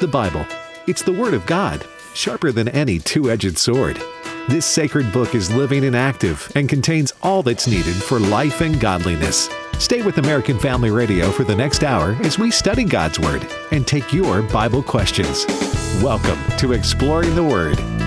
The Bible. It's the Word of God, sharper than any two edged sword. This sacred book is living and active and contains all that's needed for life and godliness. Stay with American Family Radio for the next hour as we study God's Word and take your Bible questions. Welcome to Exploring the Word.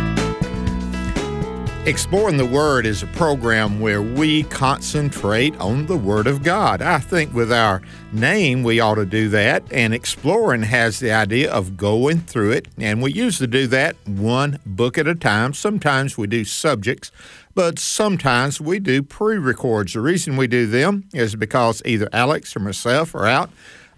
Exploring the Word is a program where we concentrate on the Word of God. I think with our name, we ought to do that. And exploring has the idea of going through it. And we usually do that one book at a time. Sometimes we do subjects, but sometimes we do pre records. The reason we do them is because either Alex or myself are out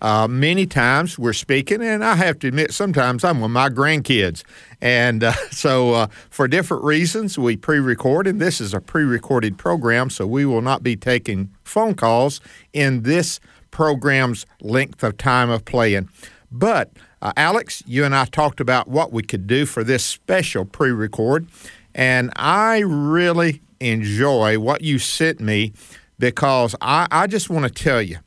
uh, many times we're speaking, and I have to admit, sometimes I'm with my grandkids. And uh, so, uh, for different reasons, we pre record, and this is a pre recorded program, so we will not be taking phone calls in this program's length of time of playing. But, uh, Alex, you and I talked about what we could do for this special pre record, and I really enjoy what you sent me because I, I just want to tell you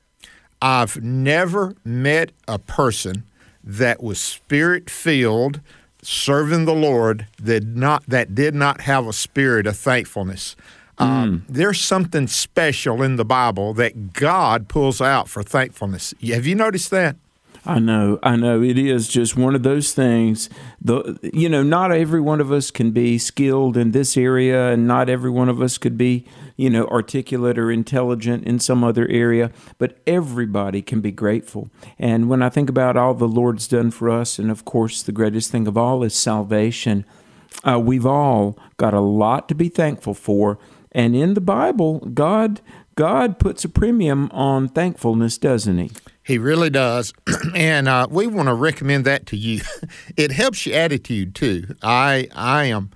I've never met a person that was spirit filled, serving the Lord that not that did not have a spirit of thankfulness. Mm. Um, there's something special in the Bible that God pulls out for thankfulness. Have you noticed that? I know, I know. It is just one of those things. The you know, not every one of us can be skilled in this area, and not every one of us could be you know, articulate or intelligent in some other area, but everybody can be grateful. And when I think about all the Lord's done for us, and of course, the greatest thing of all is salvation, uh, we've all got a lot to be thankful for. And in the Bible, God God puts a premium on thankfulness, doesn't He? He really does. and uh, we want to recommend that to you. it helps your attitude too. I I am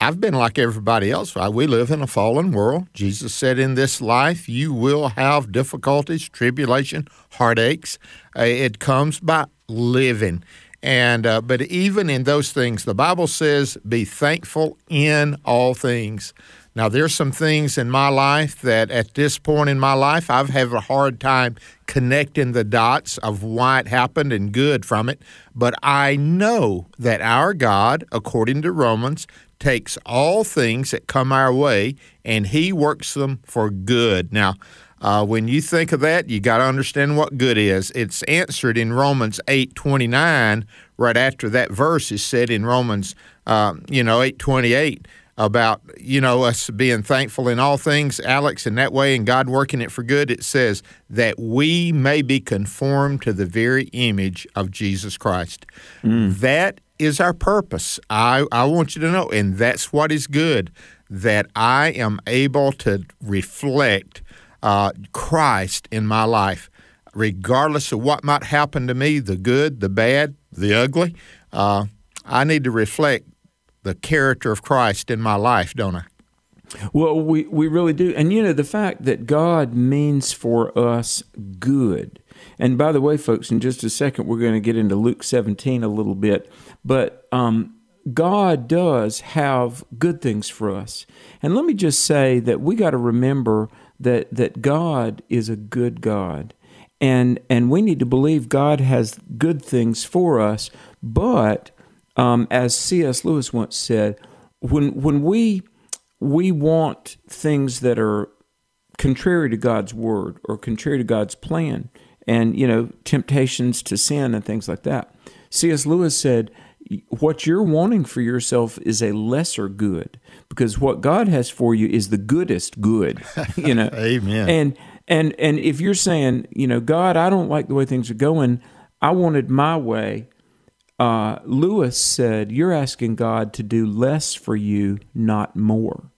I've been like everybody else. We live in a fallen world. Jesus said, In this life, you will have difficulties, tribulation, heartaches. Uh, it comes by living. And uh, but even in those things, the Bible says, "Be thankful in all things." Now, there's some things in my life that at this point in my life, I've had a hard time connecting the dots of why it happened and good from it. But I know that our God, according to Romans, takes all things that come our way and he works them for good. Now, uh, when you think of that, you got to understand what good is. It's answered in Romans 8:29. Right after that verse is said in Romans, uh, you know, 8:28 about you know us being thankful in all things, Alex, in that way, and God working it for good. It says that we may be conformed to the very image of Jesus Christ. Mm. That is our purpose. I, I want you to know, and that's what is good, that I am able to reflect uh, Christ in my life, regardless of what might happen to me the good, the bad, the ugly. Uh, I need to reflect the character of Christ in my life, don't I? Well, we, we really do. And you know, the fact that God means for us good. And by the way, folks, in just a second, we're going to get into Luke 17 a little bit. But um, God does have good things for us. And let me just say that we got to remember that that God is a good God. And and we need to believe God has good things for us, but um, as C.S. Lewis once said, when when we we want things that are contrary to God's word or contrary to God's plan, and you know temptations to sin and things like that. C.S. Lewis said, what you're wanting for yourself is a lesser good because what God has for you is the goodest good, you know. Amen. And and and if you're saying, you know, God, I don't like the way things are going, I wanted my way. Uh, Lewis said, You're asking God to do less for you, not more.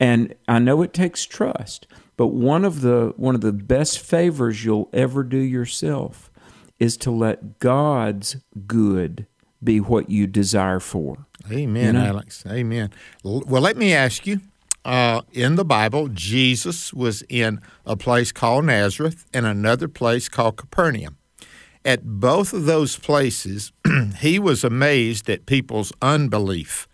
And I know it takes trust, but one of the one of the best favors you'll ever do yourself is to let God's good be what you desire for. Amen, you know? Alex. Amen. Well, let me ask you. Uh, in the Bible, Jesus was in a place called Nazareth and another place called Capernaum. At both of those places, he was amazed at people's unbelief.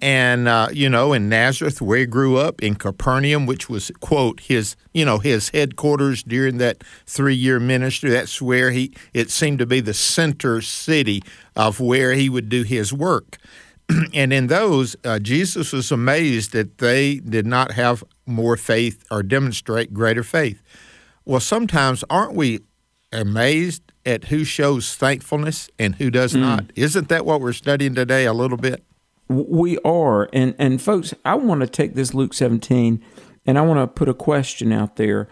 and uh, you know in Nazareth where he grew up, in Capernaum, which was quote his you know his headquarters during that three year ministry. That's where he it seemed to be the center city of where he would do his work. and in those, uh, Jesus was amazed that they did not have more faith or demonstrate greater faith. Well, sometimes aren't we amazed at who shows thankfulness and who does mm. not? Isn't that what we're studying today a little bit? We are. And and folks, I want to take this Luke 17 and I want to put a question out there.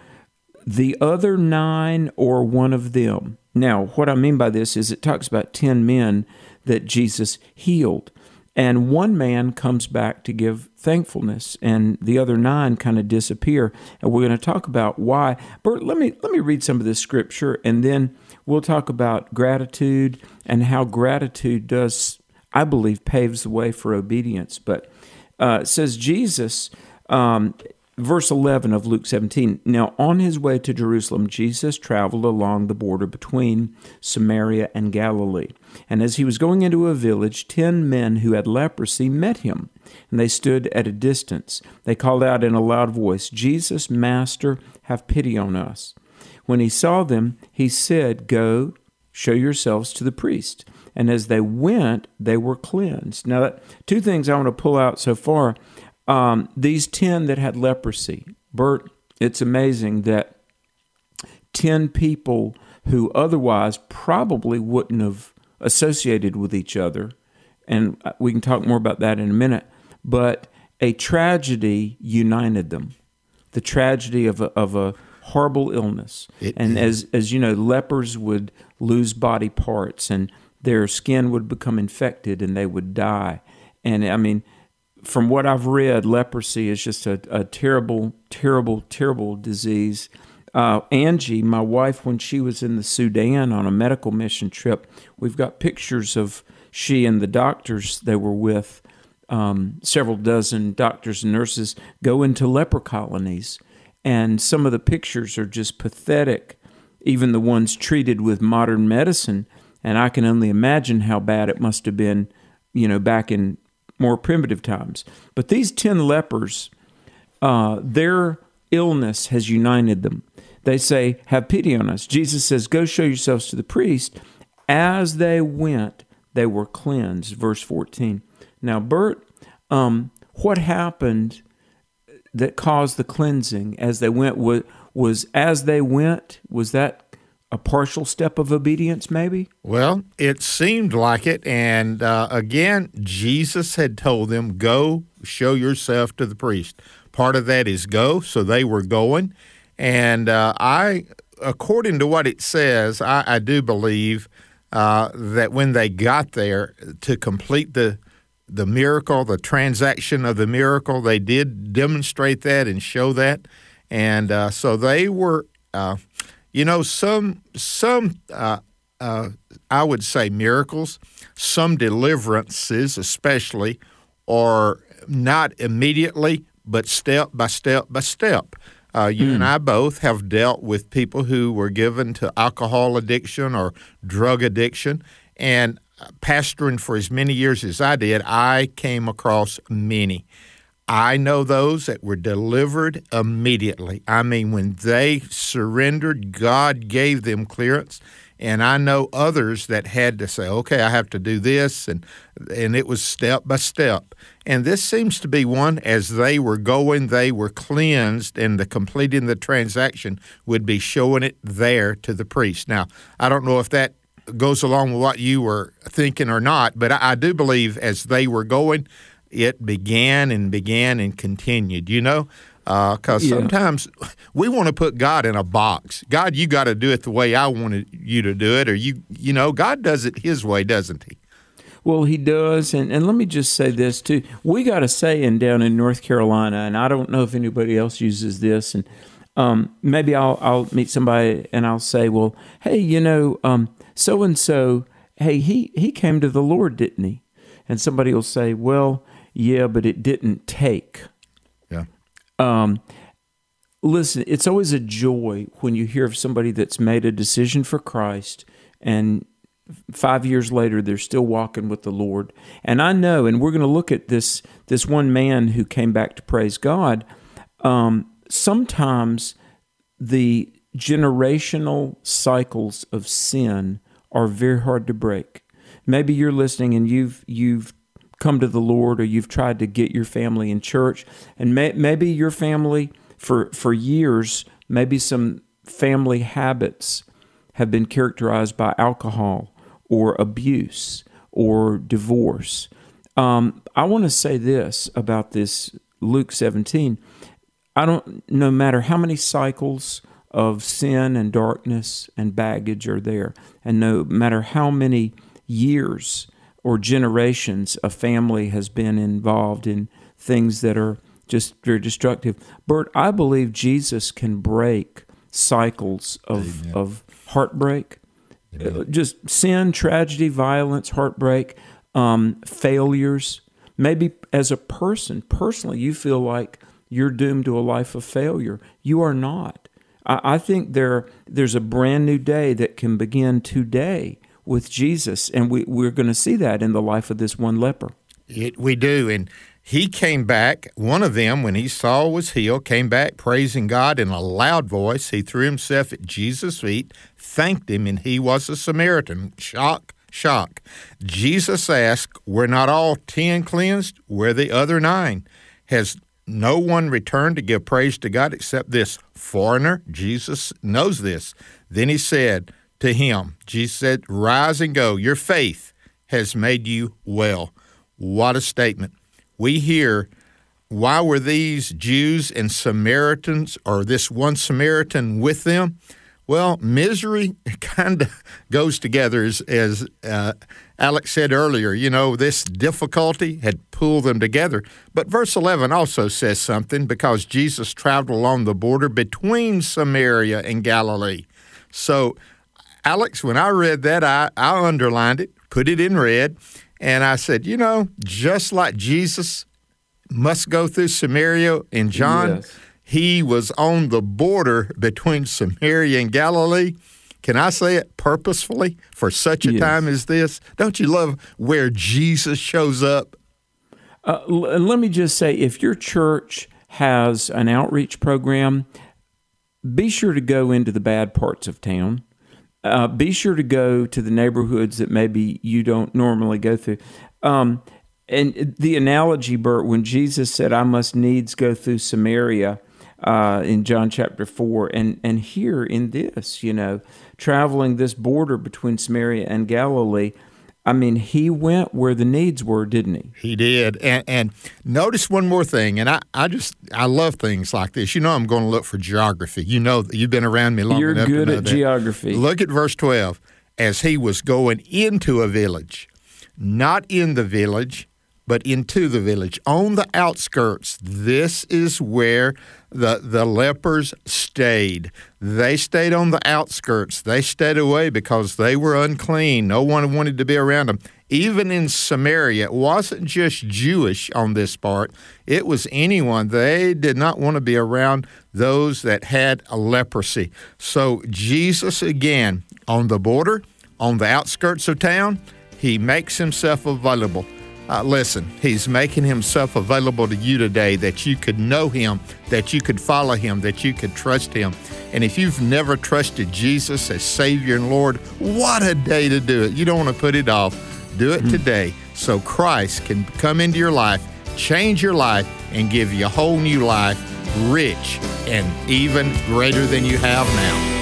The other 9 or one of them. Now, what I mean by this is it talks about 10 men that Jesus healed. And one man comes back to give thankfulness, and the other nine kind of disappear. And we're going to talk about why. Bert, let me let me read some of this scripture, and then we'll talk about gratitude and how gratitude does, I believe, paves the way for obedience. But uh, says Jesus um, verse 11 of Luke 17. Now, on his way to Jerusalem, Jesus traveled along the border between Samaria and Galilee. And as he was going into a village, ten men who had leprosy met him, and they stood at a distance. They called out in a loud voice, Jesus, Master, have pity on us. When he saw them, he said, Go, show yourselves to the priest. And as they went, they were cleansed. Now, two things I want to pull out so far um, these 10 that had leprosy, Bert, it's amazing that 10 people who otherwise probably wouldn't have associated with each other, and we can talk more about that in a minute, but a tragedy united them. The tragedy of a, of a horrible illness. It, and as, as you know, lepers would lose body parts and their skin would become infected and they would die. And I mean, from what I've read, leprosy is just a, a terrible, terrible, terrible disease. Uh, Angie, my wife, when she was in the Sudan on a medical mission trip, we've got pictures of she and the doctors they were with, um, several dozen doctors and nurses, go into leper colonies. And some of the pictures are just pathetic, even the ones treated with modern medicine. And I can only imagine how bad it must have been, you know, back in more primitive times. But these 10 lepers, uh, their illness has united them. They say, Have pity on us. Jesus says, Go show yourselves to the priest. As they went, they were cleansed. Verse 14. Now, Bert, um, what happened that caused the cleansing as they went was, was as they went, was that a partial step of obedience, maybe? Well, it seemed like it. And uh, again, Jesus had told them, Go show yourself to the priest. Part of that is go. So they were going. And uh, I, according to what it says, I, I do believe uh, that when they got there to complete the the miracle, the transaction of the miracle, they did demonstrate that and show that. And uh, so they were uh, you know, some some uh, uh, I would say miracles, some deliverances, especially, are not immediately, but step by step by step. Uh, you mm. and hmm. I both have dealt with people who were given to alcohol addiction or drug addiction, and uh, pastoring for as many years as I did, I came across many. I know those that were delivered immediately. I mean, when they surrendered, God gave them clearance. And I know others that had to say, okay, I have to do this. And, and it was step by step. And this seems to be one, as they were going, they were cleansed, and the completing the transaction would be showing it there to the priest. Now, I don't know if that goes along with what you were thinking or not, but I, I do believe as they were going, it began and began and continued, you know? Because uh, yeah. sometimes we want to put God in a box. God, you got to do it the way I wanted you to do it, or you, you know, God does it His way, doesn't He? Well, he does, and, and let me just say this too. We got a saying down in North Carolina, and I don't know if anybody else uses this, and um, maybe I'll I'll meet somebody and I'll say, well, hey, you know, so and so, hey, he he came to the Lord, didn't he? And somebody will say, well, yeah, but it didn't take. Yeah. Um, listen, it's always a joy when you hear of somebody that's made a decision for Christ and five years later, they're still walking with the Lord. And I know, and we're going to look at this this one man who came back to praise God. Um, sometimes the generational cycles of sin are very hard to break. Maybe you're listening and you've you've come to the Lord or you've tried to get your family in church, and may, maybe your family for for years, maybe some family habits have been characterized by alcohol or abuse or divorce. Um, I want to say this about this Luke 17. I don't, no matter how many cycles of sin and darkness and baggage are there, and no matter how many years or generations a family has been involved in things that are just very destructive. Bert, I believe Jesus can break cycles of, of heartbreak, uh, just sin, tragedy, violence, heartbreak, um, failures. Maybe as a person, personally, you feel like you're doomed to a life of failure. You are not. I, I think there there's a brand new day that can begin today with Jesus, and we, we're going to see that in the life of this one leper. It, we do, and he came back. One of them, when he saw was healed, came back praising God in a loud voice. He threw himself at Jesus' feet, thanked him, and he was a Samaritan. Shock, shock. Jesus asked, Were not all ten cleansed? Were the other nine? Has no one returned to give praise to God except this foreigner? Jesus knows this. Then he said to him, Jesus said, Rise and go. Your faith has made you well. What a statement we hear why were these Jews and Samaritans, or this one Samaritan with them? Well, misery kind of goes together, as, as uh, Alex said earlier. You know, this difficulty had pulled them together. But verse 11 also says something because Jesus traveled along the border between Samaria and Galilee. So, Alex, when I read that, I, I underlined it, put it in red, and I said, you know, just like Jesus must go through Samaria in John, yes. he was on the border between Samaria and Galilee. Can I say it purposefully for such a yes. time as this? Don't you love where Jesus shows up? Uh, let me just say if your church has an outreach program, be sure to go into the bad parts of town uh, be sure to go to the neighborhoods that maybe you don't normally go through. Um, and the analogy, Bert, when Jesus said, I must needs go through Samaria uh, in John chapter 4, and, and here in this, you know, traveling this border between Samaria and Galilee, I mean, he went where the needs were, didn't he? He did. And, and notice one more thing, and I, I just I love things like this. You know, I'm going to look for geography. You know, you've been around me long You're enough. You're good at that. geography. Look at verse 12. As he was going into a village, not in the village, but into the village, on the outskirts. This is where the, the lepers stayed. They stayed on the outskirts. They stayed away because they were unclean. No one wanted to be around them. Even in Samaria, it wasn't just Jewish on this part, it was anyone. They did not want to be around those that had a leprosy. So, Jesus, again, on the border, on the outskirts of town, he makes himself available. Uh, listen, He's making Himself available to you today that you could know Him, that you could follow Him, that you could trust Him. And if you've never trusted Jesus as Savior and Lord, what a day to do it. You don't want to put it off. Do it mm-hmm. today so Christ can come into your life, change your life, and give you a whole new life, rich and even greater than you have now.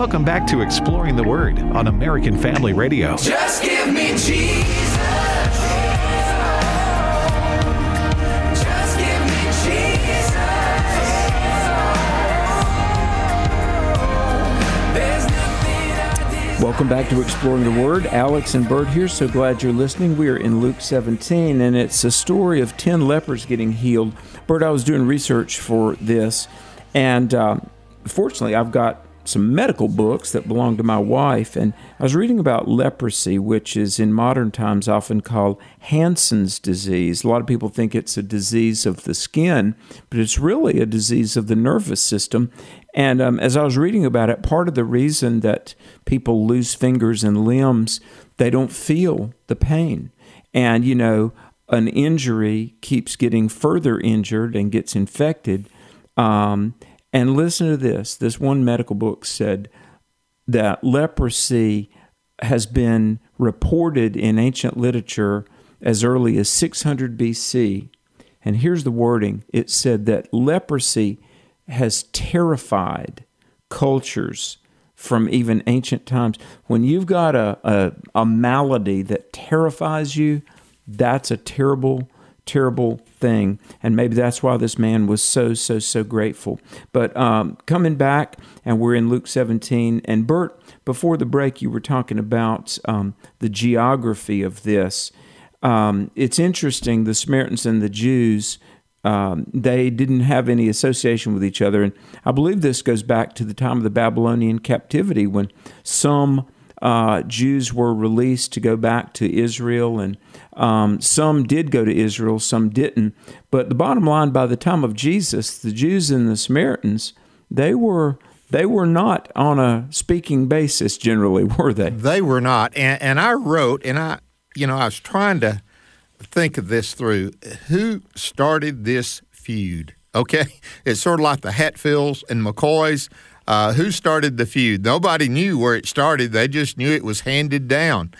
Welcome back to Exploring the Word on American Family Radio. Just give me Jesus. Welcome back to Exploring the Word. Alex and Bert here. So glad you're listening. We are in Luke 17, and it's a story of 10 lepers getting healed. Bert, I was doing research for this, and um, fortunately, I've got some medical books that belong to my wife, and I was reading about leprosy, which is in modern times often called Hansen's disease. A lot of people think it's a disease of the skin, but it's really a disease of the nervous system. And um, as I was reading about it, part of the reason that people lose fingers and limbs, they don't feel the pain. And, you know, an injury keeps getting further injured and gets infected. Um, and listen to this this one medical book said that leprosy has been reported in ancient literature as early as 600 BC. And here's the wording it said that leprosy has terrified cultures from even ancient times. When you've got a, a, a malady that terrifies you, that's a terrible, terrible thing. And maybe that's why this man was so, so, so grateful. But um, coming back, and we're in Luke 17. And Bert, before the break, you were talking about um, the geography of this. Um, it's interesting, the Samaritans and the Jews. Um, they didn't have any association with each other. And I believe this goes back to the time of the Babylonian captivity when some uh, Jews were released to go back to Israel, and um, some did go to Israel, some didn't. But the bottom line, by the time of Jesus, the Jews and the Samaritans, they were they were not on a speaking basis generally, were they? They were not. And, and I wrote, and I, you know, I was trying to think of this through. Who started this feud? Okay, it's sort of like the Hatfields and McCoys. Uh, who started the feud? Nobody knew where it started. They just knew it was handed down.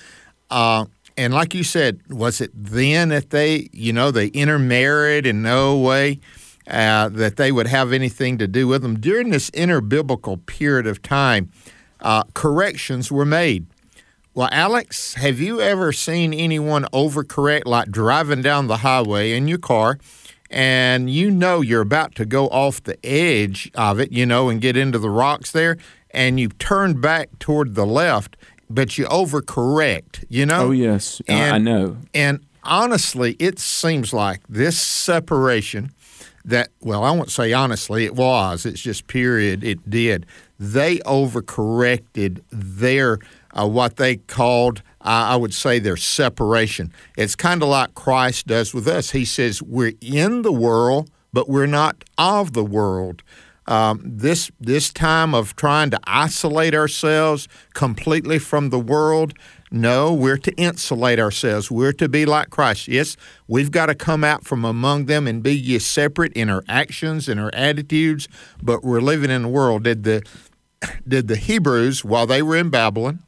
Uh, and like you said, was it then that they, you know, they intermarried in no way uh, that they would have anything to do with them? During this interbiblical period of time, uh, corrections were made. Well, Alex, have you ever seen anyone overcorrect, like driving down the highway in your car? And you know you're about to go off the edge of it, you know, and get into the rocks there, and you turn back toward the left, but you overcorrect, you know? Oh, yes. And, I know. And honestly, it seems like this separation that, well, I won't say honestly, it was, it's just period, it did. They overcorrected their, uh, what they called I would say there's separation. It's kind of like Christ does with us. He says, We're in the world, but we're not of the world. Um, this this time of trying to isolate ourselves completely from the world. No, we're to insulate ourselves. We're to be like Christ. Yes, we've got to come out from among them and be ye separate in our actions and our attitudes. But we're living in the world. Did the did the Hebrews while they were in Babylon?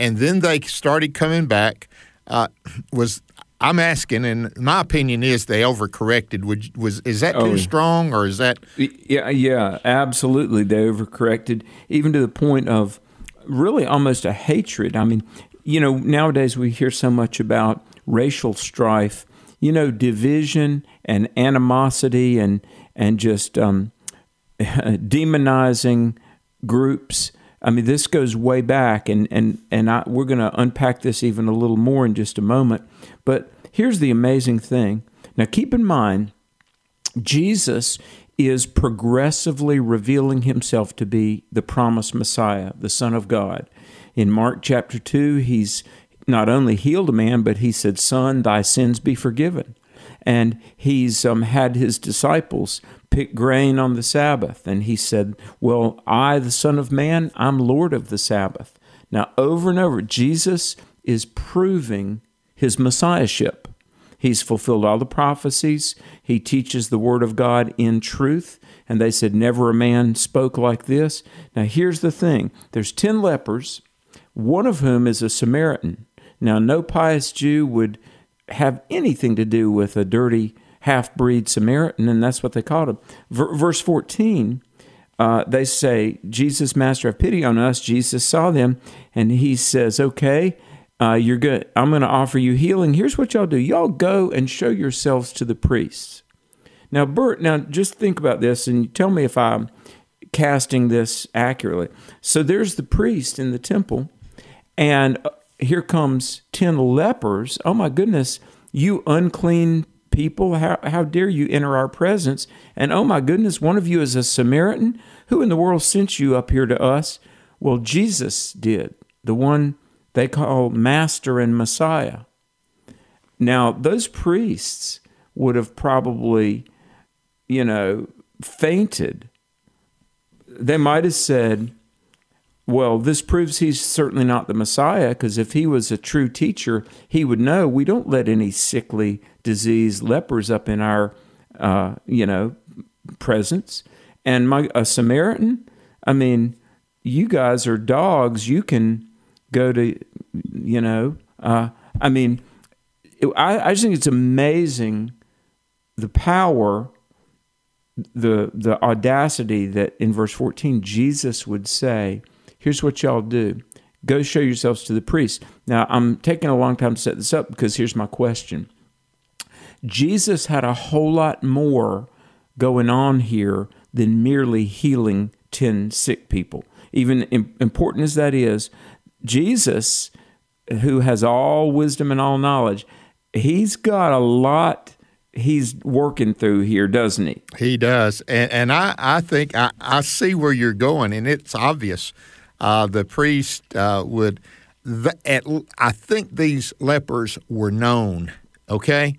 And then they started coming back. Uh, was I'm asking, and my opinion is they overcorrected. Was, was is that too oh, strong, or is that? Yeah, yeah, absolutely. They overcorrected, even to the point of really almost a hatred. I mean, you know, nowadays we hear so much about racial strife. You know, division and animosity, and and just um, demonizing groups I mean, this goes way back, and and and I, we're going to unpack this even a little more in just a moment. But here's the amazing thing. Now, keep in mind, Jesus is progressively revealing himself to be the promised Messiah, the Son of God. In Mark chapter 2, he's not only healed a man, but he said, Son, thy sins be forgiven. And he's um, had his disciples pick grain on the Sabbath. And he said, Well, I, the Son of Man, I'm Lord of the Sabbath. Now, over and over, Jesus is proving his messiahship. He's fulfilled all the prophecies. He teaches the Word of God in truth. And they said, Never a man spoke like this. Now, here's the thing there's 10 lepers, one of whom is a Samaritan. Now, no pious Jew would have anything to do with a dirty half breed Samaritan, and that's what they called him. V- verse 14, uh, they say, Jesus, Master, have pity on us. Jesus saw them, and he says, Okay, uh, you're good. I'm going to offer you healing. Here's what y'all do y'all go and show yourselves to the priests. Now, Bert, now just think about this and tell me if I'm casting this accurately. So there's the priest in the temple, and uh, here comes 10 lepers. Oh my goodness, you unclean people, how, how dare you enter our presence? And oh my goodness, one of you is a Samaritan? Who in the world sent you up here to us? Well, Jesus did, the one they call Master and Messiah. Now, those priests would have probably, you know, fainted they might have said, well, this proves he's certainly not the Messiah, because if he was a true teacher, he would know we don't let any sickly, diseased lepers up in our, uh, you know, presence. And my a Samaritan, I mean, you guys are dogs. You can go to, you know, uh, I mean, it, I, I just think it's amazing the power, the the audacity that in verse 14 Jesus would say, Here's what y'all do. Go show yourselves to the priest. Now I'm taking a long time to set this up because here's my question. Jesus had a whole lot more going on here than merely healing 10 sick people. Even important as that is, Jesus, who has all wisdom and all knowledge, he's got a lot he's working through here, doesn't he? He does, and and I I think I, I see where you're going, and it's obvious. Uh, the priest uh, would, the, at, I think these lepers were known, okay,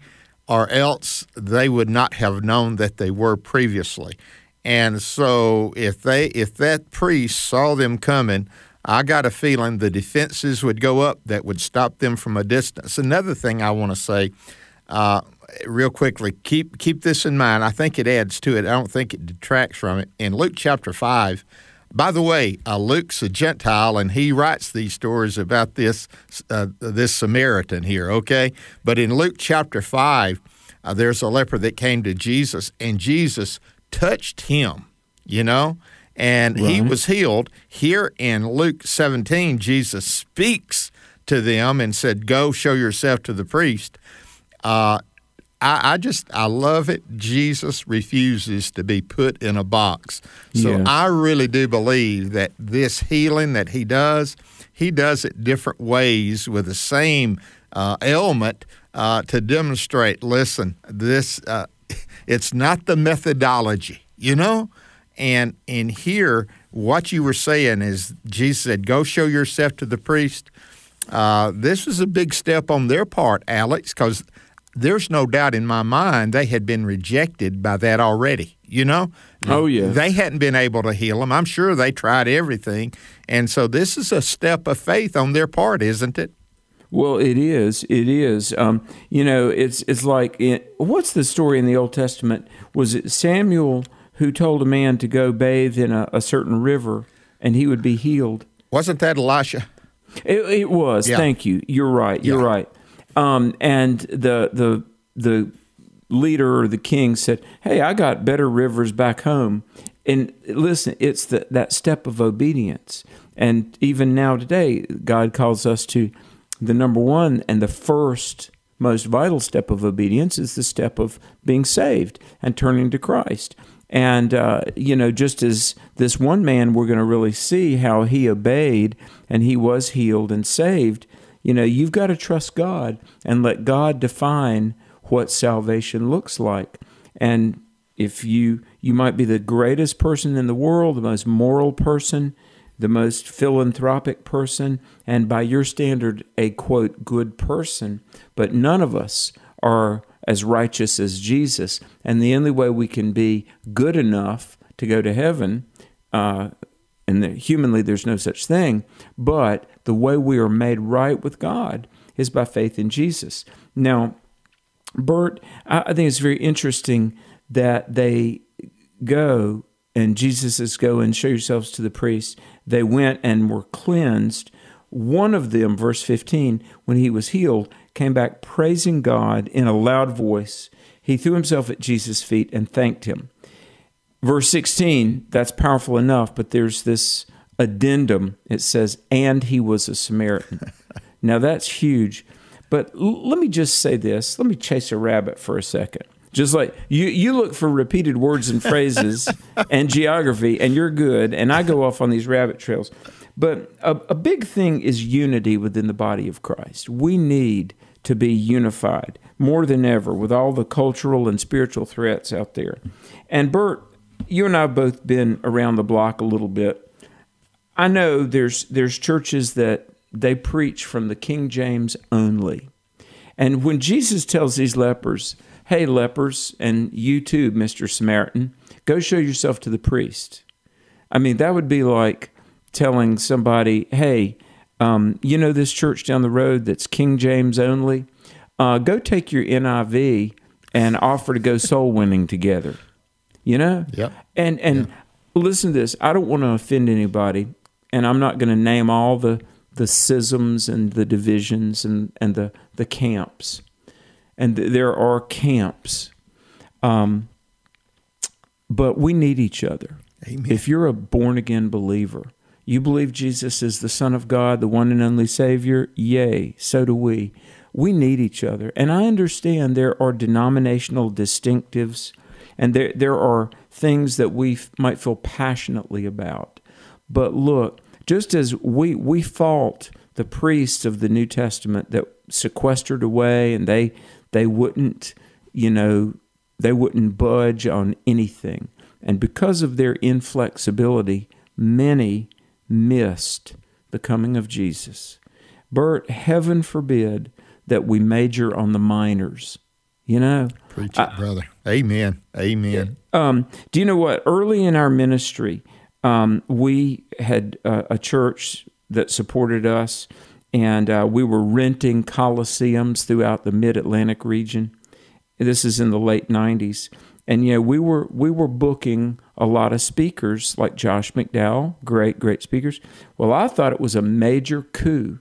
or else they would not have known that they were previously, and so if they if that priest saw them coming. I got a feeling the defenses would go up that would stop them from a distance. Another thing I want to say, uh, real quickly, keep keep this in mind. I think it adds to it. I don't think it detracts from it. In Luke chapter five, by the way, uh, Luke's a Gentile, and he writes these stories about this uh, this Samaritan here. Okay, but in Luke chapter five, uh, there's a leper that came to Jesus, and Jesus touched him. You know. And he was healed. Here in Luke 17, Jesus speaks to them and said, Go show yourself to the priest. I, I, just I love it. Jesus refuses to be put in a box. So Yes. I really do believe that this healing that he does, he does it different ways with the same uh, ailment uh, to demonstrate. Listen, this uh, it's not the methodology, you know. And in here, what you were saying is Jesus said, "Go show yourself to the priest." Uh, this was a big step on their part, Alex, because there's no doubt in my mind they had been rejected by that already. You know? Oh, yeah. They hadn't been able to heal them. I'm sure they tried everything. And so this is a step of faith on their part, isn't it? Well, it is. It is. Um, you know, it's it's like it, what's the story in the Old Testament? Was it Samuel who told a man to go bathe in a, a certain river and he would be healed? Wasn't that Elisha? It, it was. Yeah. Thank you. You're right. You're Yeah. right. Um, and the the the leader or the king said, "Hey, I got better rivers back home." And listen, it's the, that step of obedience. And even now today, God calls us to the number one and the first most vital step of obedience is the step of being saved and turning to Christ. And, uh, you know, just as this one man, we're going to really see how he obeyed and he was healed and saved. You know, you've got to trust God and let God define what salvation looks like. And if you, you might be the greatest person in the world, the most moral person, the most philanthropic person, and by your standard, a quote, good person, but none of us are as righteous as Jesus. And the only way we can be good enough to go to heaven, uh, and humanly there's no such thing, but the way we are made right with God is by faith in Jesus. Now, Bert, I I think it's very interesting that they go and Jesus says, Go and show yourselves to the priest. They went and were cleansed. One of them, verse 15, when he was healed, came back praising God in a loud voice. He threw himself at Jesus' feet and thanked him. Verse 16, that's powerful enough, but there's this addendum. It says, and he was a Samaritan. now that's huge. But l- let me just say this. Let me chase a rabbit for a second. Just like you, you look for repeated words and phrases and geography, and you're good. And I go off on these rabbit trails. But a, a big thing is unity within the body of Christ. We need to be unified more than ever with all the cultural and spiritual threats out there. And Bert, you and I have both been around the block a little bit. I know there's there's churches that they preach from the King James only. And when Jesus tells these lepers, "Hey lepers, and you too, Mr. Samaritan, go show yourself to the priest." I mean, that would be like telling somebody, "Hey, um, you know this church down the road that's King James only? Uh, go take your NIV and offer to go soul winning together." You know? Yep. And and listen to this. I don't want to offend anybody, and I'm not going to name all the the schisms and the divisions and and the the camps. And th- there are camps. Um, but we need each other. Amen. If you're a born again believer, you believe Jesus is the Son of God, the one and only Savior, yay, so do we. We need each other. And I understand there are denominational distinctives and there, there are things that we f- might feel passionately about. But look, just as we, we fault the priests of the New Testament that sequestered away and they, they wouldn't, you know, they wouldn't budge on anything. And because of their inflexibility, many missed the coming of Jesus. Bert, heaven forbid that we major on the minors. You know, Preach it, brother. Amen. Amen. um, do you know what? Early in our ministry, um, we had uh, a church that supported us, and uh, we were renting coliseums throughout the Mid Atlantic region. This is in the late '90s, and yeah, we were we were booking a lot of speakers like Josh McDowell, great great speakers. Well, I thought it was a major coup.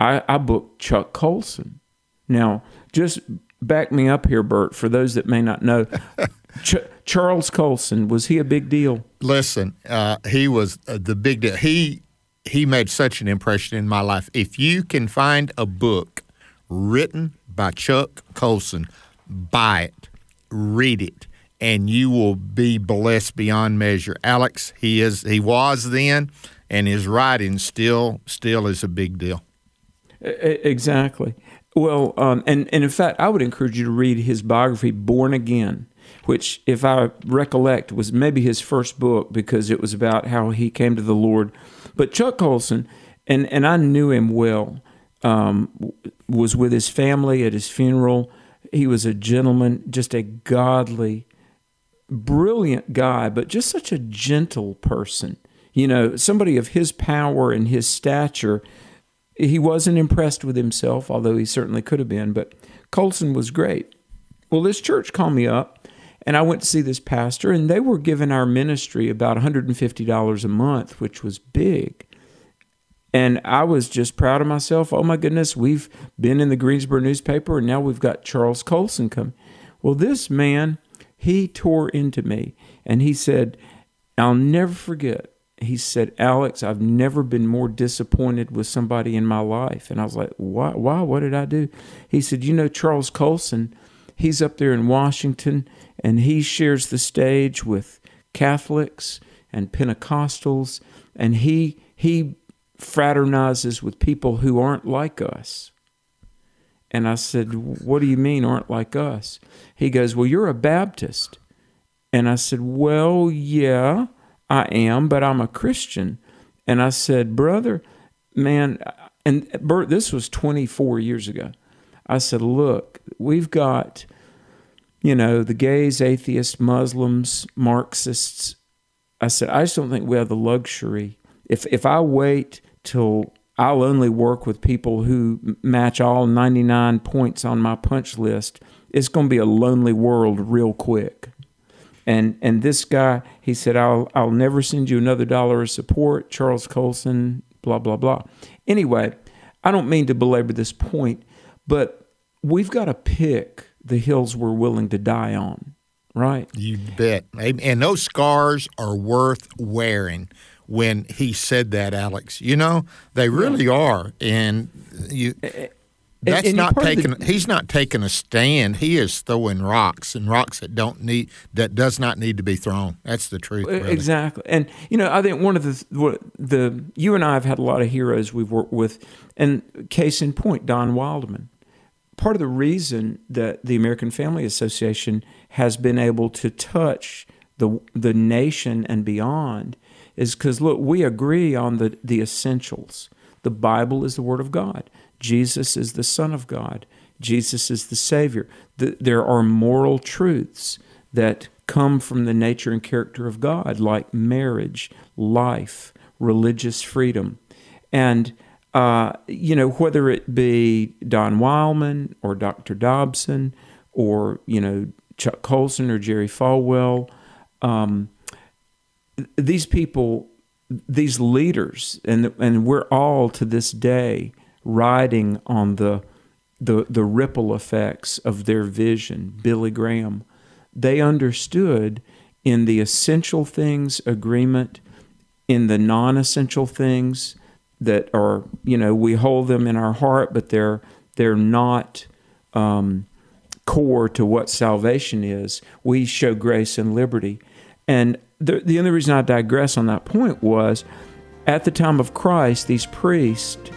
I, I booked Chuck Colson. Now, just back me up here, Bert. For those that may not know, Ch- Charles Colson was he a big deal? Listen, uh, he was uh, the big deal. He he made such an impression in my life. If you can find a book written by Chuck Colson, buy it, read it, and you will be blessed beyond measure. Alex, he is he was then, and his writing still still is a big deal. Exactly. Well, um, and and in fact, I would encourage you to read his biography, Born Again, which, if I recollect, was maybe his first book because it was about how he came to the Lord. But Chuck Colson, and and I knew him well, um, was with his family at his funeral. He was a gentleman, just a godly, brilliant guy, but just such a gentle person. You know, somebody of his power and his stature. He wasn't impressed with himself, although he certainly could have been, but Colson was great. Well, this church called me up, and I went to see this pastor, and they were giving our ministry about $150 a month, which was big. And I was just proud of myself. Oh my goodness, we've been in the Greensboro newspaper, and now we've got Charles Colson come. Well, this man, he tore into me, and he said, I'll never forget. He said, Alex, I've never been more disappointed with somebody in my life. And I was like, why? Why? What did I do? He said, You know, Charles Colson, he's up there in Washington, and he shares the stage with Catholics and Pentecostals, and he he fraternizes with people who aren't like us. And I said, What do you mean aren't like us? He goes, Well, you're a Baptist. And I said, Well, yeah, I am, but I'm a Christian. And I said, Brother, man, and Bert, this was 24 years ago. I said, Look, we've got, you know, the gays, atheists, Muslims, Marxists. I said, I just don't think we have the luxury. If, if I wait till I'll only work with people who match all 99 points on my punch list, it's going to be a lonely world real quick. And and this guy, he said, I'll I'll never send you another dollar of support. Charles Colson, blah blah blah. Anyway, I don't mean to belabor this point, but we've got to pick the hills we're willing to die on, right? You bet. And those scars are worth wearing when he said that, Alex. You know, they really are. And you that's and you're not of the- taking he's not taking a stand. He is throwing rocks and rocks that don't need that does not need to be thrown. That's the truth. brother. Exactly, and you know, I think one of the what the you and I have had a lot of heroes we've worked with, and case in point, Don Wildmon. Part of the reason that the American Family Association has been able to touch the the nation and beyond is because look, we agree on the the essentials. The Bible is the Word of God. Jesus is the Son of God. Jesus is the Savior. The, there are moral truths that come from the nature and character of God, like marriage, life, religious freedom. And, uh, you know, whether it be Don Wildmon or Dr. Dobson or, you know, Chuck Colson or Jerry Falwell, um, these people, these leaders, and, and we're all to this day riding on the, the, the ripple effects of their vision, Billy Graham, they understood in the essential things agreement, in the non essential things that are, you know, we hold them in our heart, but they're, they're not um, core to what salvation is. We show grace and liberty. And the, the only reason I digress on that point was at the time of Christ, these priests,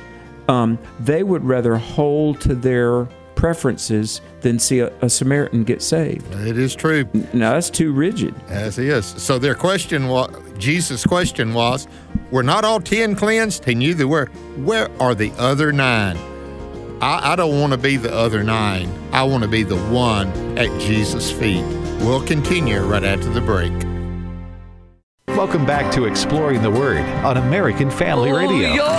um, they would rather hold to their preferences than see a, a Samaritan get saved. It is true. Now that's too rigid. As he is. So their question was, Jesus' question was, were not all ten cleansed? He knew they were. Where are the other nine? I, I don't want to be the other nine. I want to be the one at Jesus' feet. We'll continue right after the break. Welcome back to Exploring the Word on American Family Radio. Your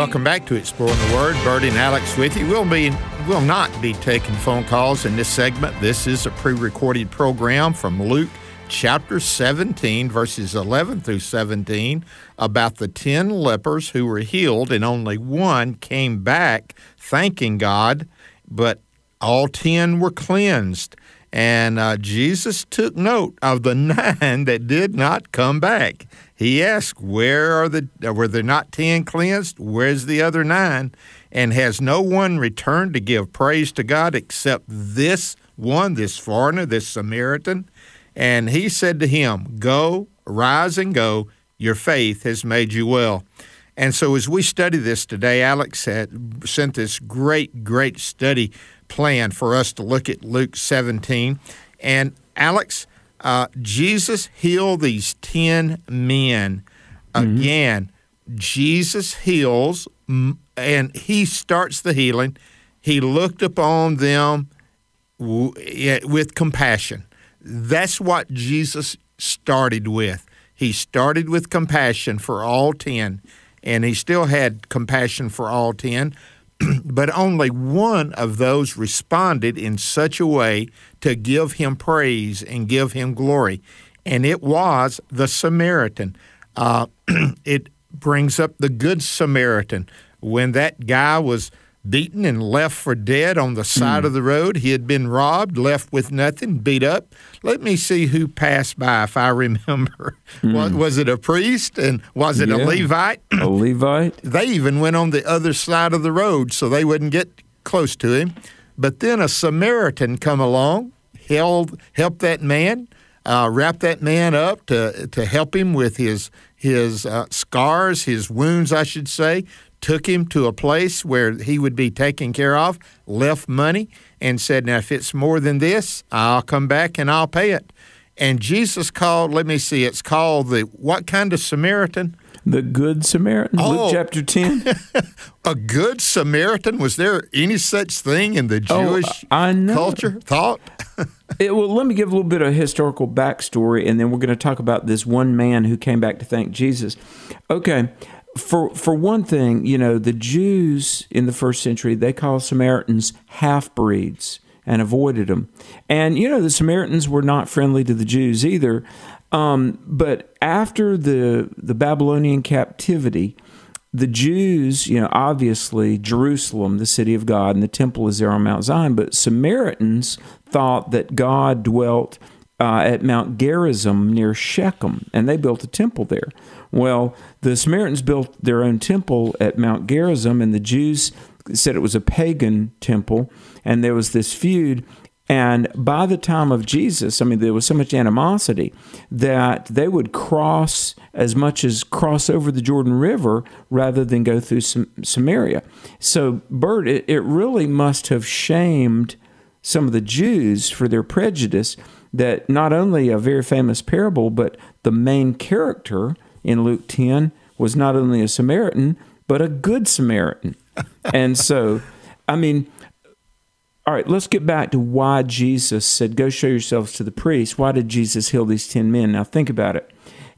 Welcome back to Exploring the Word. Bertie and Alex with you. We'll be will not be taking phone calls in this segment. This is a pre-recorded program from Luke chapter 17 verses 11 through 17 about the 10 lepers who were healed and only one came back thanking God, but all 10 were cleansed. And uh, Jesus took note of the nine that did not come back. He asked, "Where are the? Uh, were there not ten cleansed? Where's the other nine? And has no one returned to give praise to God except this one, this foreigner, this Samaritan?" And he said to him, "Go, rise and go. Your faith has made you well." And so, as we study this today, Alex had sent this great, great study plan for us to look at Luke 17. And Alex, uh, Jesus healed these 10 men. Again, Jesus heals and he starts the healing. He looked upon them w- with compassion. That's what Jesus started with. He started with compassion for all 10, and he still had compassion for all 10, but only one of those responded in such a way to give him praise and give him glory, and it was the Samaritan. Uh, it brings up the Good Samaritan. When that guy was beaten and left for dead on the side of the road, he had been robbed, left with nothing, beat up. Let me see who passed by, if I remember. Was, was it a priest and was it a Levite? A Levite? they even went on the other side of the road so they wouldn't get close to him. But then a Samaritan come along, held helped that man, uh, wrapped that man up to to help him with his his uh, scars, his wounds, I should say. Took him to a place where he would be taken care of. Left money and said, "Now, if it's more than this, I'll come back and I'll pay it." And Jesus called. Let me see. It's called the what kind of Samaritan? The Good Samaritan? Oh. Luke chapter 10? a good Samaritan? Was there any such thing in the Oh, Jewish know. culture? Thought? It, well, let me give a little bit of historical backstory, and then we're going to talk about this one man who came back to thank Jesus. Okay, for for one thing, you know, the Jews in the first century they called Samaritans half breeds and avoided them, and you know the Samaritans were not friendly to the Jews either. Um, but after the the Babylonian captivity, the Jews, you know, obviously Jerusalem, the city of God, and the temple is there on Mount Zion, but Samaritans thought that God dwelt uh, at Mount Gerizim near Shechem, and they built a temple there. Well, the Samaritans built their own temple at Mount Gerizim, and the Jews said it was a pagan temple, and there was this feud. And by the time of Jesus, I mean, there was so much animosity that they would cross as much as cross over the Jordan River rather than go through Sam- Samaria. So, Bert, it really must have shamed some of the Jews for their prejudice that not only a very famous parable, but the main character in Luke 10 was not only a Samaritan, but a good Samaritan. and so, I mean, all right, let's get back to why Jesus said, Go show yourselves to the priest. Why did Jesus heal these 10 men? Now, think about it.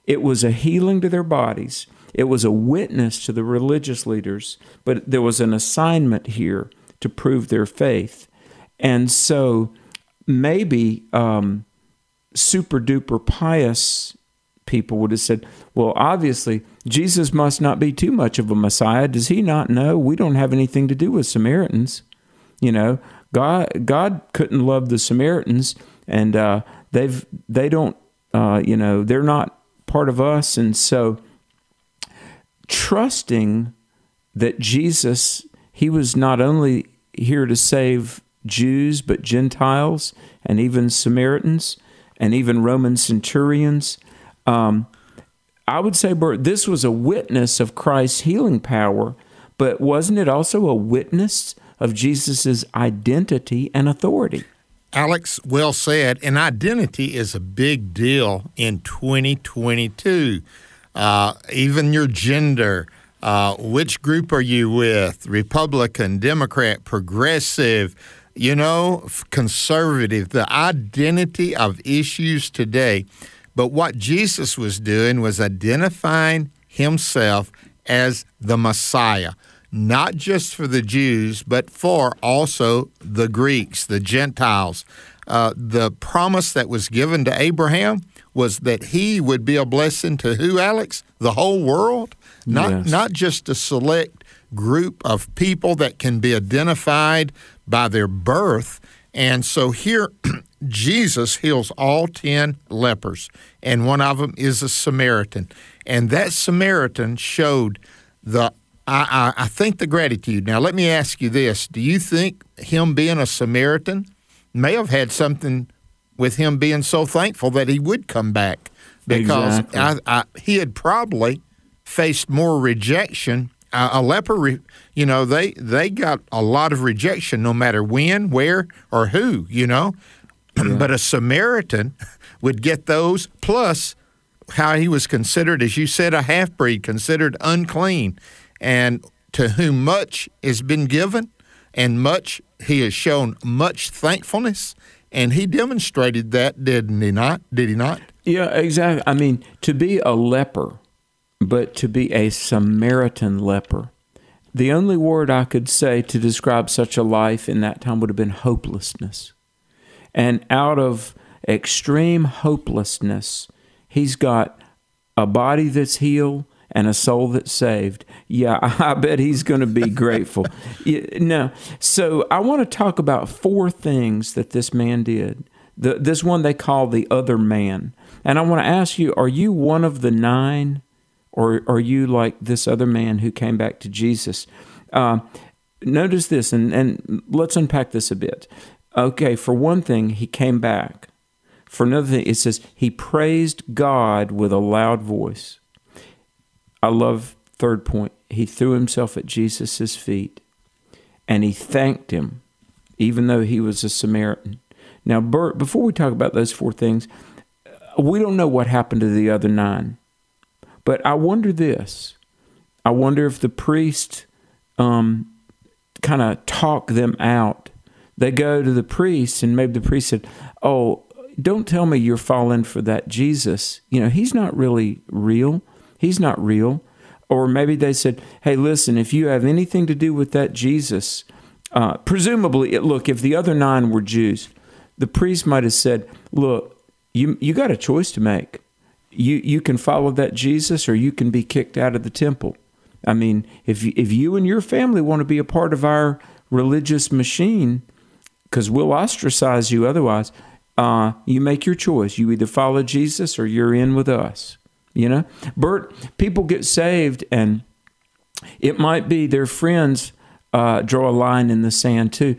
It was a healing to their bodies, it was a witness to the religious leaders, but there was an assignment here to prove their faith. And so, maybe um, super duper pious people would have said, Well, obviously, Jesus must not be too much of a Messiah. Does he not know? We don't have anything to do with Samaritans. You know, God God couldn't love the Samaritans, and uh, they've they don't uh, you know they're not part of us, and so trusting that Jesus he was not only here to save Jews but Gentiles and even Samaritans and even Roman centurions. Um, I would say, Bert, this was a witness of Christ's healing power, but wasn't it also a witness of Jesus' identity and authority? Alex, well said. And identity is a big deal in 2022. Uh, even your gender, uh, which group are you with? Republican, Democrat, progressive, you know, conservative, the identity of issues today. But what Jesus was doing was identifying himself as the Messiah, not just for the Jews, but for also the Greeks, the Gentiles. Uh, the promise that was given to Abraham was that he would be a blessing to who, Alex? The whole world? Not, Yes. not just a select group of people that can be identified by their birth. And so here, Jesus heals all 10 lepers, and one of them is a Samaritan. And that Samaritan showed the, I, I, I think, the gratitude. Now, let me ask you this Do you think him being a Samaritan may have had something with him being so thankful that he would come back? Because Exactly. I, I, he had probably faced more rejection. Uh, a leper, re, you know, they they got a lot of rejection, no matter when, where, or who, you know. but a Samaritan would get those plus how he was considered, as you said, a half breed, considered unclean, and to whom much has been given, and much he has shown much thankfulness, and he demonstrated that, didn't he not? Did he not? Yeah, exactly. I mean, to be a leper, but to be a Samaritan leper, the only word I could say to describe such a life in that time would have been hopelessness. And out of extreme hopelessness, he's got a body that's healed and a soul that's saved. Yeah, I bet he's going to be grateful. No, so I want to talk about four things that this man did. The, this one they call the other man. And I want to ask you are you one of the nine, or are you like this other man who came back to Jesus? Uh, notice this, and, and let's unpack this a bit. Okay, for one thing, he came back. For another thing, it says he praised God with a loud voice. I love third point. He threw himself at Jesus' feet and he thanked him, even though he was a Samaritan. Now, Bert, before we talk about those four things, we don't know what happened to the other nine. But I wonder this. I wonder if the priest um, kind of talk them out. They go to the priest, and maybe the priest said, Oh, don't tell me you're falling for that Jesus. You know, he's not really real. He's not real. Or maybe they said, Hey, listen, if you have anything to do with that Jesus, uh, presumably, look, if the other nine were Jews, the priest might have said, Look, you, you got a choice to make. You, you can follow that Jesus or you can be kicked out of the temple. I mean, if you, if you and your family want to be a part of our religious machine, because we'll ostracize you otherwise, uh, you make your choice. You either follow Jesus or you're in with us. You know, Bert, people get saved, and it might be their friends uh, draw a line in the sand too.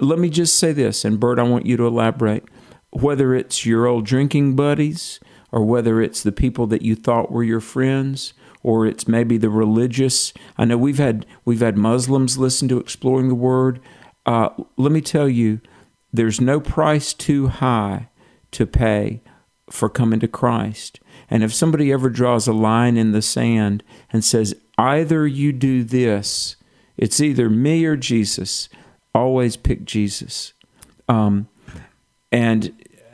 let me just say this, and Bert, I want you to elaborate. Whether it's your old drinking buddies, or whether it's the people that you thought were your friends, or it's maybe the religious. I know we've had we've had Muslims listen to exploring the Word. Uh, let me tell you, there's no price too high to pay for coming to Christ. And if somebody ever draws a line in the sand and says, either you do this, it's either me or Jesus, always pick Jesus. Um, and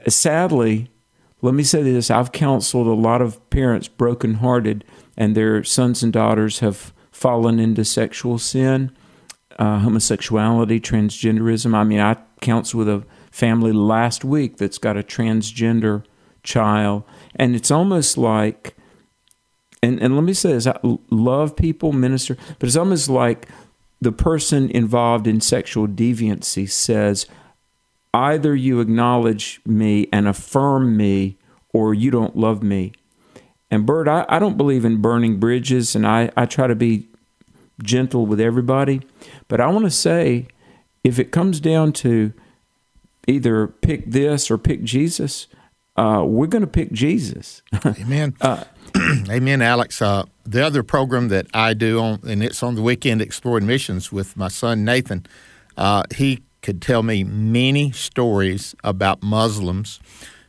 sadly, let me say this I've counseled a lot of parents brokenhearted, and their sons and daughters have fallen into sexual sin, uh, homosexuality, transgenderism. I mean, I counseled with a family last week that's got a transgender child, and it's almost like, and, and let me say this I love people, minister, but it's almost like the person involved in sexual deviancy says, either you acknowledge me and affirm me, or you don't love me. And Bert, I, I don't believe in burning bridges, and I, I try to be gentle with everybody. But I want to say, if it comes down to either pick this or pick Jesus, uh, we're going to pick Jesus. Amen. Amen, Alex. Uh, the other program that I do on, and it's on the weekend exploring missions with my son Nathan. Uh, he could tell me many stories about Muslims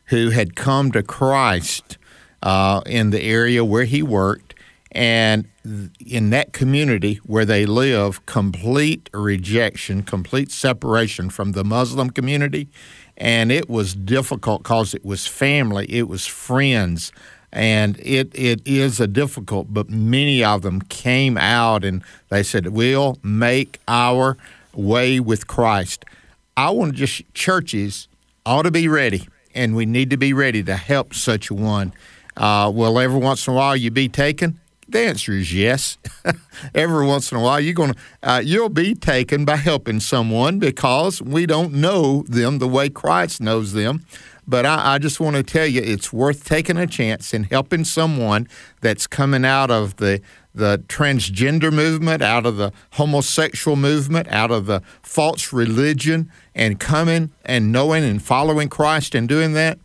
who had come to Christ uh, in the area where he worked, and in that community where they live, complete rejection, complete separation from the Muslim community. And it was difficult because it was family, it was friends, and it, it is a difficult, but many of them came out and they said, We'll make our way with Christ. I want to just, churches ought to be ready, and we need to be ready to help such one. Uh, will every once in a while you be taken? The answer is yes. Every once in a while, you're gonna uh, you'll be taken by helping someone because we don't know them the way Christ knows them. But I, I just want to tell you, it's worth taking a chance and helping someone that's coming out of the the transgender movement, out of the homosexual movement, out of the false religion, and coming and knowing and following Christ and doing that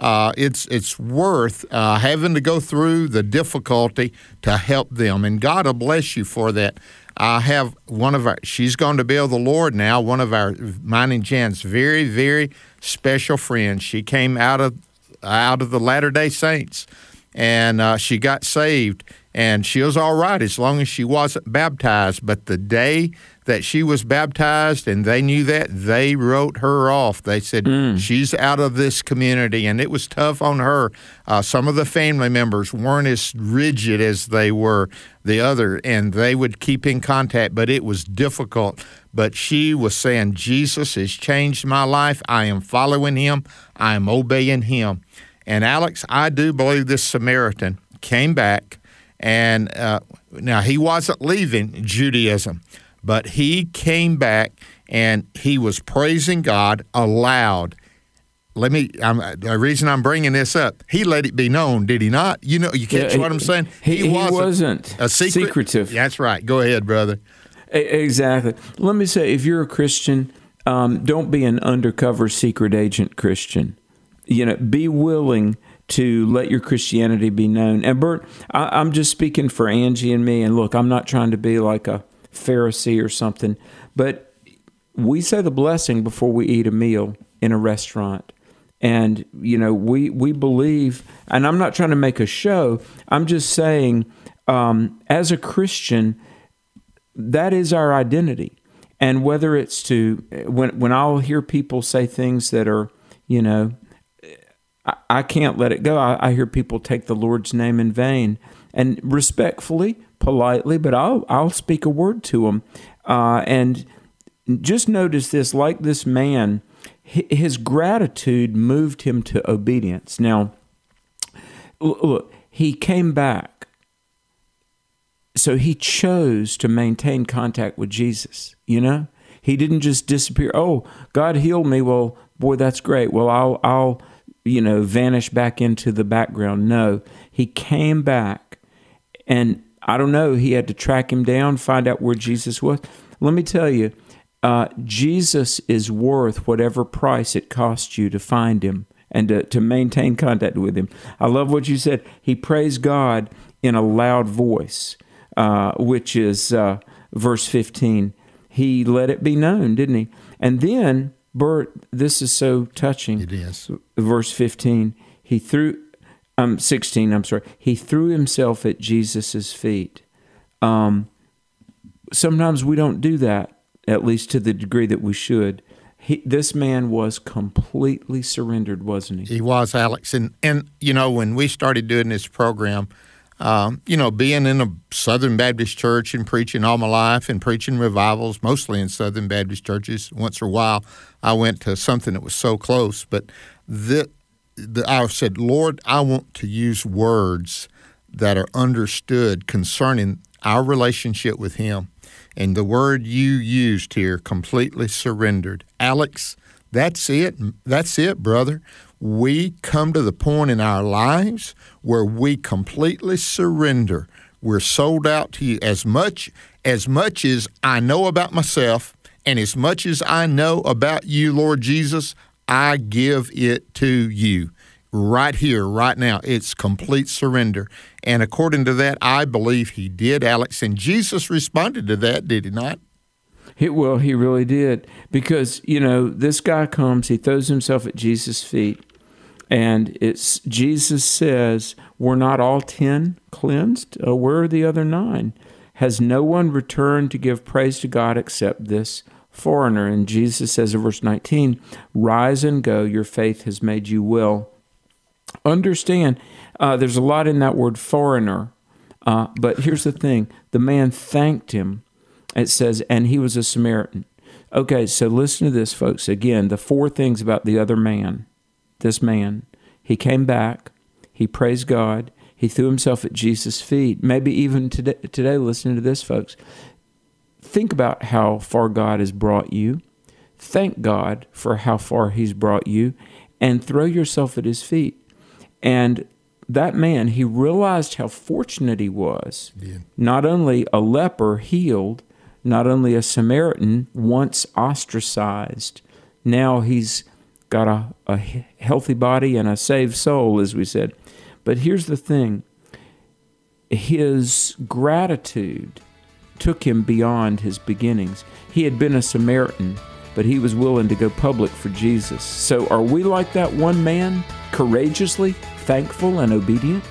uh, it's it's worth uh, having to go through the difficulty to help them, and God will bless you for that. I have one of our. she's going to be with the Lord now. One of our mine and Jan's very very special friends. She came out of out of the Latter Day Saints, and uh, she got saved, and she was all right as long as she wasn't baptized. But the day that she was baptized and they knew that, they wrote her off. They said, She's out of this community. And it was tough on her. Uh, some of the family members weren't as rigid as they were the other, and they would keep in contact, but it was difficult. But she was saying, Jesus has changed my life. I am following him, I am obeying him. And Alex, I do believe this Samaritan came back, and uh, now he wasn't leaving Judaism, but he came back and he was praising God aloud. Let me. I'm, the reason I'm bringing this up, he let it be known, did he not? You know, you catch Yeah, what I'm saying. he- he wasn't a secret, secretive. That's right. Go ahead, brother. Exactly. Let me say, if you're a Christian, um, don't be an undercover secret agent Christian. You know, be willing to let your Christianity be known. And Bert, I, I'm just speaking for Angie and me. And look, I'm not trying to be like a Pharisee or something, but we say the blessing before we eat a meal in a restaurant. And you know, we we believe, and I'm not trying to make a show. I'm just saying, um, as a Christian, that is our identity. And whether it's to when when I'll hear people say things that are, you know, I, I can't let it go. I, I hear people take the Lord's name in vain, and respectfully, politely, but I'll I'll speak a word to him. Uh, and just notice this: like this man, his gratitude moved him to obedience. Now, look, he came back so he chose to maintain contact with Jesus, you know? He didn't just disappear. Oh, God healed me. Well, boy, that's great. Well, I'll I'll you know, vanish back into the background. No. He came back and I don't know, he had to track him down, find out where Jesus was. Let me tell you, uh, Jesus is worth whatever price it costs you to find him and to, to maintain contact with him. I love what you said. He praised God in a loud voice, uh, which is uh, verse 15. He let it be known, didn't he? And then, Bert, this is so touching. It is. Verse 15, he threw, um, 16, I'm sorry, he threw himself at Jesus' feet. Um, sometimes we don't do that, at least to the degree that we should. He, this man was completely surrendered, wasn't he? He was Alex, and and you know when we started doing this program, um, you know, being in a Southern Baptist church and preaching all my life and preaching revivals, mostly in Southern Baptist churches. Once in a while, I went to something that was so close, but the, the I said, Lord, I want to use words that are understood concerning our relationship with Him. And the word you used here, completely surrendered. Alex, that's it. That's it, brother. We come to the point in our lives where we completely surrender. We're sold out to you as much as much as I know about myself and as much as I know about you, Lord Jesus, I give it to you right here, right now. It's complete surrender. And according to that, I believe he did, Alex. And Jesus responded to that, did he not? He, well, he really did. Because, you know, this guy comes, he throws himself at Jesus' feet, and it's Jesus says, Were not all ten cleansed? Uh, where are the other nine? Has no one returned to give praise to God except this foreigner? And Jesus says in verse 19, Rise and go, your faith has made you well. Understand, uh, there's a lot in that word foreigner. Uh, but here's the thing the man thanked him. It says, and he was a Samaritan. Okay, so listen to this, folks. Again, the four things about the other man. This man, he came back, he praised God, he threw himself at Jesus' feet. Maybe even today, today listening to this, folks. Think about how far God has brought you. Thank God for how far he's brought you and throw yourself at his feet. And that man, he realized how fortunate he was. Not only a leper healed, not only a Samaritan once ostracized, now he's got a, a healthy body and a saved soul, as we said. But here's the thing his gratitude took him beyond his beginnings. He had been a Samaritan, but he was willing to go public for Jesus. So are we like that one man, courageously thankful and obedient?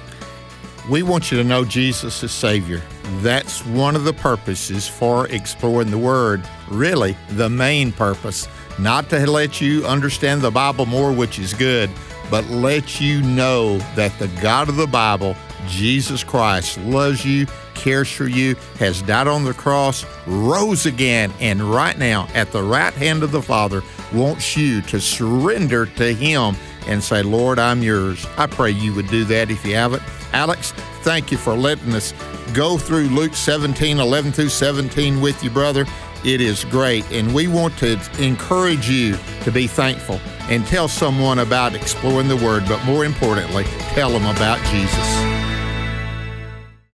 We want you to know Jesus is Savior. That's one of the purposes for exploring the Word. Really, the main purpose. Not to let you understand the Bible more, which is good, but let you know that the God of the Bible, Jesus Christ, loves you, cares for you, has died on the cross, rose again, and right now at the right hand of the Father wants you to surrender to Him and say, Lord, I'm yours. I pray you would do that if you haven't. Alex, thank you for letting us go through Luke 17, 11 through 17 with you, brother. It is great. And we want to encourage you to be thankful and tell someone about exploring the Word, but more importantly, tell them about Jesus.